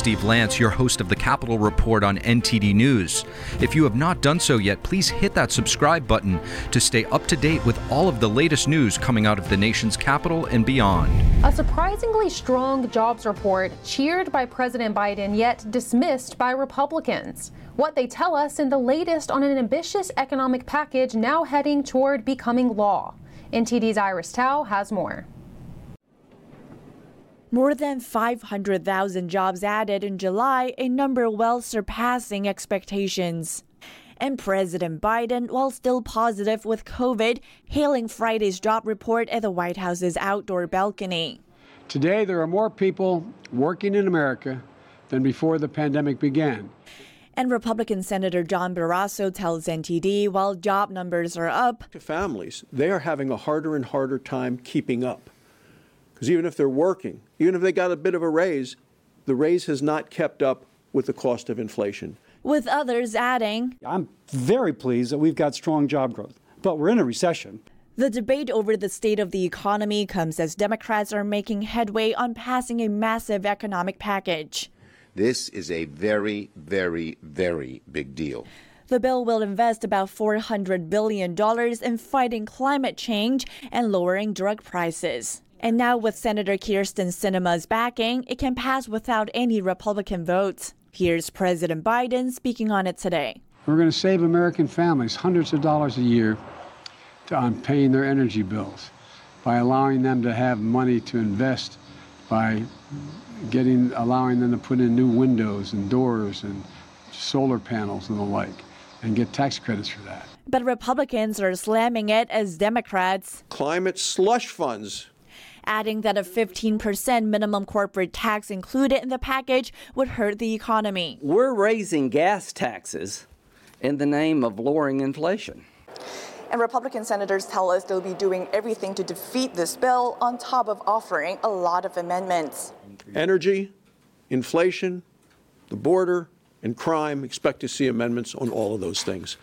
Steve Lance, your host of the Capitol Report on NTD News. If you have not done so yet, please hit that subscribe button to stay up to date with all of the latest news coming out of the nation's capital and beyond. A surprisingly strong jobs report cheered by President Biden, yet dismissed by Republicans. What they tell us in the latest on an ambitious economic package now heading toward becoming law. NTD's Iris Tao has more. More than 500,000 jobs added in July, a number well surpassing expectations. And President Biden, while still positive with COVID, hailing Friday's job report at the White House's outdoor balcony. Today, there are more people working in America than before the pandemic began. And Republican Senator John Barrasso tells NTD while job numbers are up, to families, they are having a harder and harder time keeping up. Because even if they're working, even if they got a bit of a raise, the raise has not kept up with the cost of inflation. With others adding, I'm very pleased that we've got strong job growth, but we're in a recession. The debate over the state of the economy comes as Democrats are making headway on passing a massive economic package. This is a very, very, very big deal. The bill will invest about $400 billion in fighting climate change and lowering drug prices. And now, with Senator Kyrsten Sinema's backing, it can pass without any Republican votes. Here's President Biden speaking on it today. We're going to save American families hundreds of dollars a year to, on paying their energy bills by allowing them to have money to invest, by getting allowing them to put in new windows and doors and solar panels and the like, and get tax credits for that. But Republicans are slamming it as Democrats. Climate slush funds adding that a 15% minimum corporate tax included in the package would hurt the economy. We're raising gas taxes in the name of lowering inflation. And Republican senators tell us they'll be doing everything to defeat this bill on top of offering a lot of amendments. Energy, inflation, the border, and crime expect to see amendments on all of those things.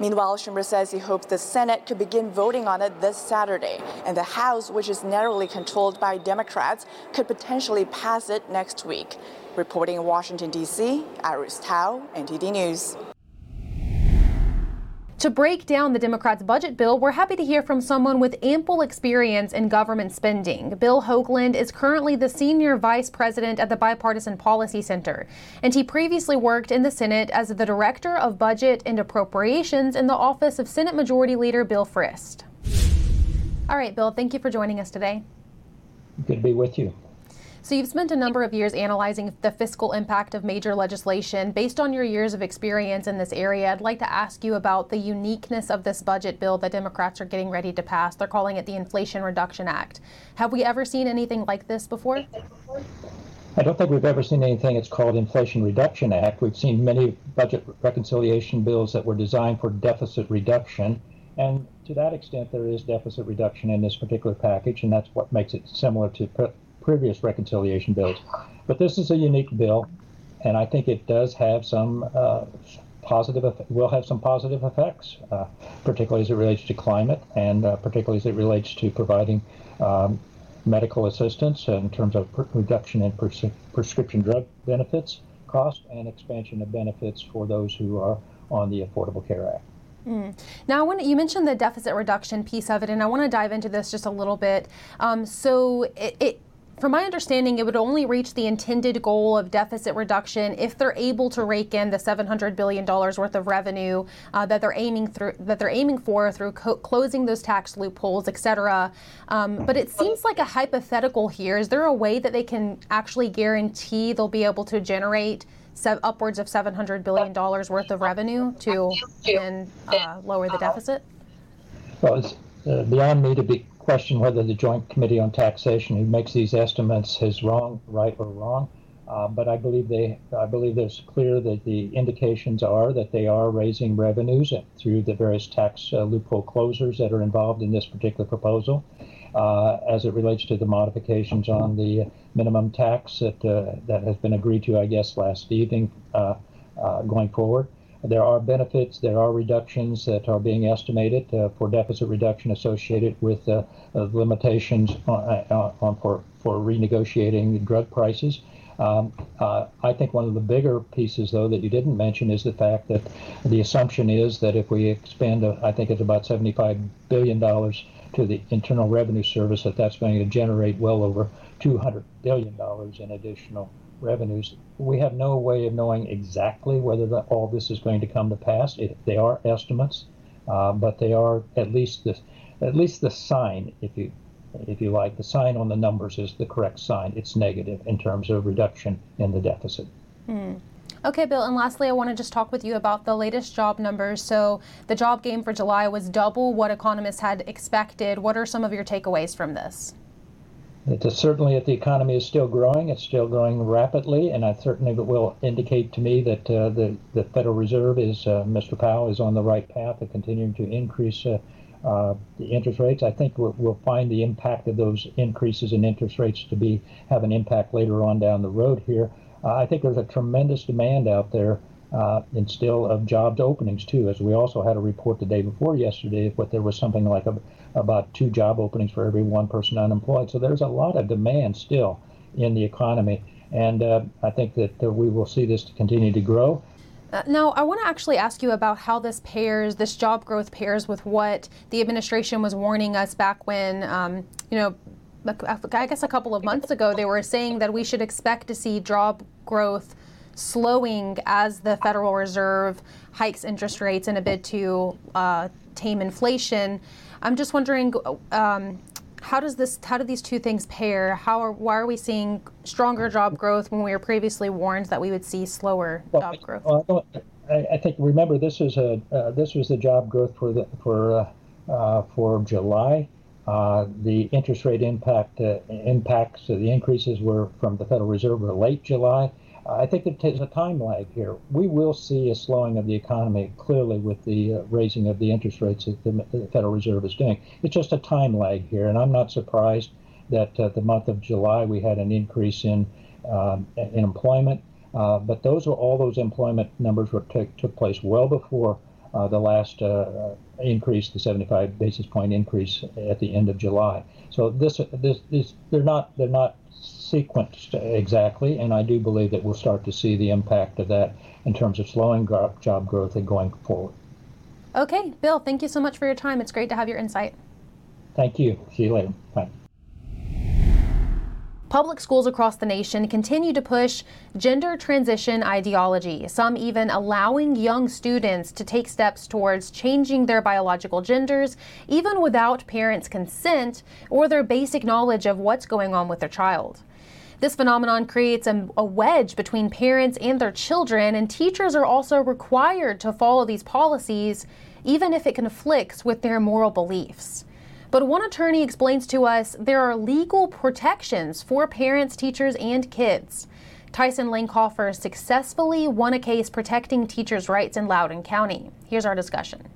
Meanwhile, Schumer says he hopes the Senate could begin voting on it this Saturday, and the House, which is narrowly controlled by Democrats, could potentially pass it next week. Reporting in Washington, D.C., Iris Tao, NTD News. To break down the Democrats' budget bill, we're happy to hear from someone with ample experience in government spending. Bill Hoagland is currently the senior vice president at the Bipartisan Policy Center, and he previously worked in the Senate as the director of budget and appropriations in the office of Senate Majority Leader Bill Frist. All right, Bill, thank you for joining us today. Good to be with you. So, you've spent a number of years analyzing the fiscal impact of major legislation. Based on your years of experience in this area, I'd like to ask you about the uniqueness of this budget bill that Democrats are getting ready to pass. They're calling it the Inflation Reduction Act. Have we ever seen anything like this before? I don't think we've ever seen anything it's called Inflation Reduction Act. We've seen many budget reconciliation bills that were designed for deficit reduction. And to that extent, there is deficit reduction in this particular package, and that's what makes it similar to previous reconciliation bills. But this is a unique bill, and I think it does have some uh, positive, will have some positive effects, uh, particularly as it relates to climate and uh, particularly as it relates to providing um, medical assistance in terms of reduction in pres- prescription drug benefits cost and expansion of benefits for those who are on the Affordable Care Act. Mm. Now, when you mentioned the deficit reduction piece of it, and I want to dive into this just a little bit. Um, so, it, it from my understanding, it would only reach the intended goal of deficit reduction if they're able to rake in the $700 billion worth of revenue uh, that they're aiming through that they're aiming for through co- closing those tax loopholes, et cetera. Um, but it seems like a hypothetical here. Is there a way that they can actually guarantee they'll be able to generate se- upwards of $700 billion worth of revenue to and uh, lower the deficit? Well, it's uh, beyond me to be question whether the Joint Committee on Taxation, who makes these estimates, is wrong, right, or wrong. Uh, but I believe they, I believe it's clear that the indications are that they are raising revenues through the various tax uh, loophole closers that are involved in this particular proposal. Uh, as it relates to the modifications on the minimum tax that uh, that has been agreed to, I guess, last evening, uh, uh, going forward. There are benefits, there are reductions that are being estimated uh, for deficit reduction associated with uh, limitations on, uh, on, for, for renegotiating drug prices. Um, uh, I think one of the bigger pieces, though, that you didn't mention is the fact that the assumption is that if we expend, uh, I think it's about $75 billion to the Internal Revenue Service, that that's going to generate well over $200 billion in additional revenues. We have no way of knowing exactly whether the, all this is going to come to pass. It, they are estimates, uh, but they are at least the, at least the sign, if you if you like, the sign on the numbers is the correct sign. It's negative in terms of reduction in the deficit. Hmm. Okay, Bill, and lastly, I want to just talk with you about the latest job numbers. So, the job gain for July was double what economists had expected. What are some of your takeaways from this? It's certainly that the economy is still growing. It's still growing rapidly, and I certainly will indicate to me that uh, the the Federal Reserve is uh, Mr. Powell is on the right path of continuing to increase uh, uh, the interest rates. I think we'll, we'll, find the impact of those increases in interest rates to be have an impact later on down the road here. Uh, I think there's a tremendous demand out there uh, and still of jobs openings too. As we also had a report the day before yesterday, but there was something like a, about two job openings for every one person unemployed. So there's a lot of demand still in the economy, and uh, I think that uh, we will see this to continue to grow. Uh, now, I want to actually ask you about how this pairs, this job growth pairs with what the administration was warning us back when, um, you know, I guess a couple of months ago, they were saying that we should expect to see job growth slowing as the Federal Reserve hikes interest rates in a bid to uh, tame inflation. I'm just wondering, um, how does this how do these two things pair? How are why are we seeing stronger job growth when we were previously warned that we would see slower well, job growth? well, I, I, think remember this is a uh, this was the job growth for the for uh, uh, for July. Uh, the interest rate impact uh, impacts the increases were from the Federal Reserve were late July I think there's a time lag here. We will see a slowing of the economy clearly with the uh, raising of the interest rates that the, Federal Reserve is doing. It's just a time lag here, and I'm not surprised that uh, the month of July we had an increase in um, in employment. Uh, but those are all those employment numbers were t- took place well before uh, the last uh, increase, the 75 basis point increase at the end of July. So this, this, this, they're not, they're not sequenced exactly, and I do believe that we'll start to see the impact of that in terms of slowing job growth and going forward. Okay, Bill, thank you so much for your time. It's great to have your insight. Thank you. See you later. Bye. Public schools across the nation continue to push gender transition ideology, some even allowing young students to take steps towards changing their biological genders, even without parents' consent or their basic knowledge of what's going on with their child. This phenomenon creates a, a, wedge between parents and their children, and teachers are also required to follow these policies, even if it conflicts with their moral beliefs. But one attorney explains to us there are legal protections for parents, teachers, and kids. Tyson Langhofer successfully won a case protecting teachers' rights in Loudoun County. Here's our discussion.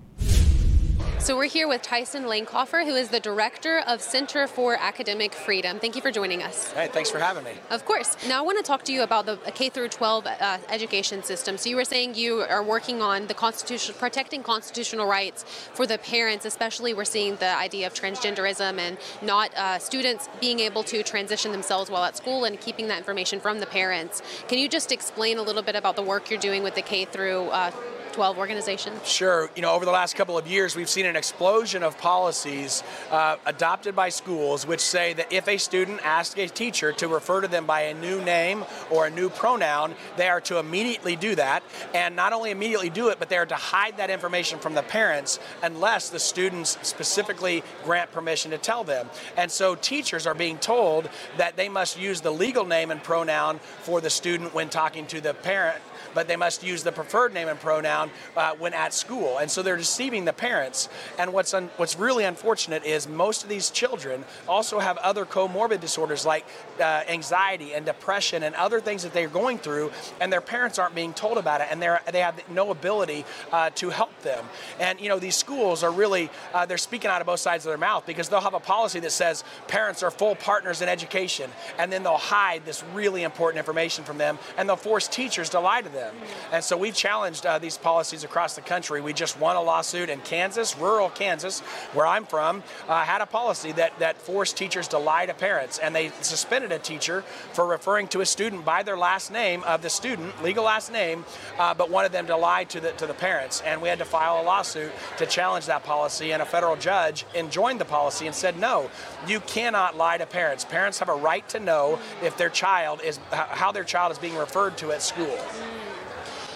So we're here with Tyson Langhofer, who is the director of Center for Academic Freedom. Thank you for joining us. Hey, thanks for having me. Of course. Now I want to talk to you about the K through 12 uh, education system. So you were saying you are working on the constitution, protecting constitutional rights for the parents, especially we're seeing the idea of transgenderism and not uh, students being able to transition themselves while at school and keeping that information from the parents. Can you just explain a little bit about the work you're doing with the K through uh, 12 organization? Sure. You know, over the last couple of years, we've seen an explosion of policies uh, adopted by schools which say that if a student asks a teacher to refer to them by a new name or a new pronoun, they are to immediately do that. And not only immediately do it, but they are to hide that information from the parents unless the students specifically grant permission to tell them. And so teachers are being told that they must use the legal name and pronoun for the student when talking to the parent but they must use the preferred name and pronoun uh, when at school. And so they're deceiving the parents. And what's un- what's really unfortunate is most of these children also have other comorbid disorders like uh, anxiety and depression and other things that they're going through, and their parents aren't being told about it, and they they have no ability uh, to help them. And you know these schools are really uh, they're speaking out of both sides of their mouth because they'll have a policy that says parents are full partners in education, and then they'll hide this really important information from them, and they'll force teachers to lie to them them. And so we've challenged uh, these policies across the country. We just won a lawsuit in Kansas, rural Kansas, where I'm from, uh, had a policy that, that forced teachers to lie to parents. And they suspended a teacher for referring to a student by their last name of the student, legal last name, uh, but wanted them to lie to the, to the parents. And we had to file a lawsuit to challenge that policy. And a federal judge enjoined the policy and said, no, you cannot lie to parents. Parents have a right to know if their child is, how their child is being referred to at school.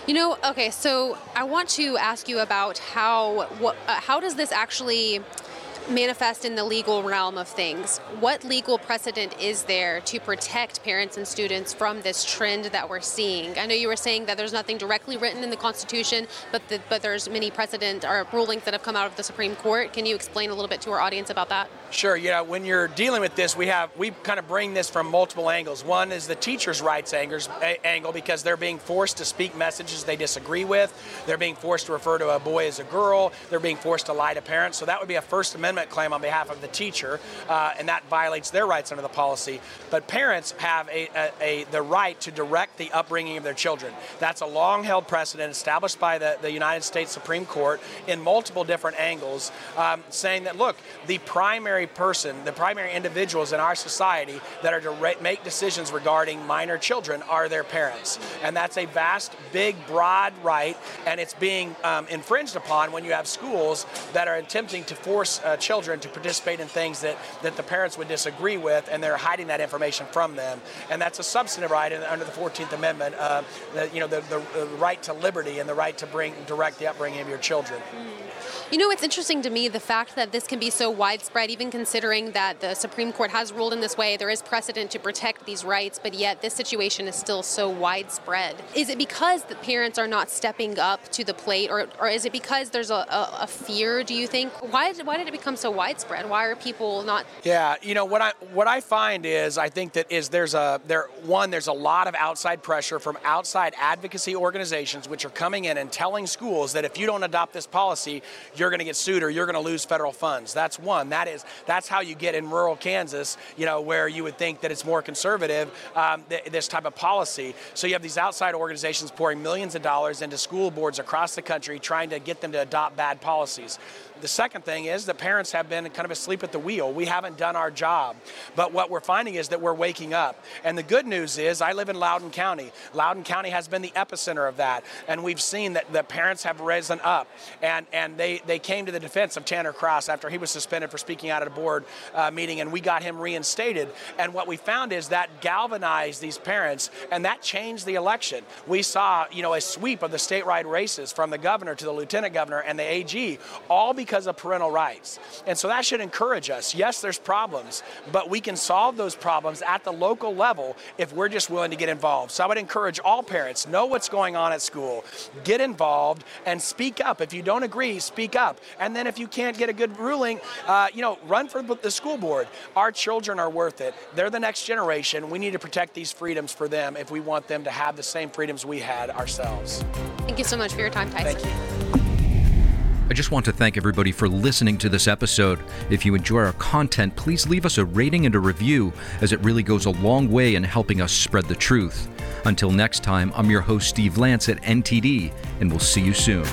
You know, okay, so I want to ask you about how what, uh, how does this actually manifest in the legal realm of things. What legal precedent is there to protect parents and students from this trend that we're seeing? I know you were saying that there's nothing directly written in the Constitution, but the, but there's many precedent or rulings that have come out of the Supreme Court. Can you explain a little bit to our audience about that? Sure. Yeah, when you're dealing with this, we have we kind of bring this from multiple angles. One is the teachers' rights a, angle because they're being forced to speak messages they disagree with. They're being forced to refer to a boy as a girl. They're being forced to lie to parents. So that would be a First Amendment Amendment claim on behalf of the teacher, uh, and that violates their rights under the policy. But parents have a, a, a, the right to direct the upbringing of their children. That's a long held precedent established by the, the United States Supreme Court in multiple different angles, um, saying that, look, the primary person, the primary individuals in our society that are to re- make decisions regarding minor children are their parents. And that's a vast, big, broad right, and it's being um, infringed upon when you have schools that are attempting to force uh, children to participate in things that, that the parents would disagree with, and they're hiding that information from them. And that's a substantive right under the 14th Amendment, uh, the, you know, the, the, the, right to liberty and the right to bring direct the upbringing of your children. Mm. You know, it's interesting to me the fact that this can be so widespread, even considering that the Supreme Court has ruled in this way. There is precedent to protect these rights, but yet this situation is still so widespread. Is it because the parents are not stepping up to the plate, or, or is it because there's a, a, a fear? Do you think why did, why did it become so widespread? Why are people not? Yeah, you know what I what I find is I think that is there's a there one there's a lot of outside pressure from outside advocacy organizations which are coming in and telling schools that if you don't adopt this policy you're going to get sued or you're going to lose federal funds. That's one. That is that's how you get in rural Kansas, you know, where you would think that it's more conservative, um, th- this type of policy. So you have these outside organizations pouring millions of dollars into school boards across the country trying to get them to adopt bad policies. The second thing is that parents have been kind of asleep at the wheel. We haven't done our job. But what we're finding is that we're waking up. And the good news is I live in Loudoun County. Loudoun County has been the epicenter of that. And we've seen that the parents have risen up and, and they, they came to the defense of Tanner Cross after he was suspended for speaking out at a board uh, meeting and we got him reinstated. And what we found is that galvanized these parents and that changed the election. We saw, you know, a sweep of the statewide races from the governor to the lieutenant governor and the AG, all because of parental rights. And so that should encourage us. Yes, there's problems, but we can solve those problems at the local level if we're just willing to get involved. So I would encourage all parents know what's going on at school, get involved, and speak up. If you don't agree, speak up. And then if you can't get a good ruling, uh, you know, run for the school board. Our children are worth it. They're the next generation. We need to protect these freedoms for them if we want them to have the same freedoms we had ourselves. Thank you so much for your time, Tyson. Thank you. I just want to thank everybody for listening to this episode. If you enjoy our content, please leave us a rating and a review, as it really goes a long way in helping us spread the truth. Until next time, I'm your host, Steve Lance at NTD, and we'll see you soon.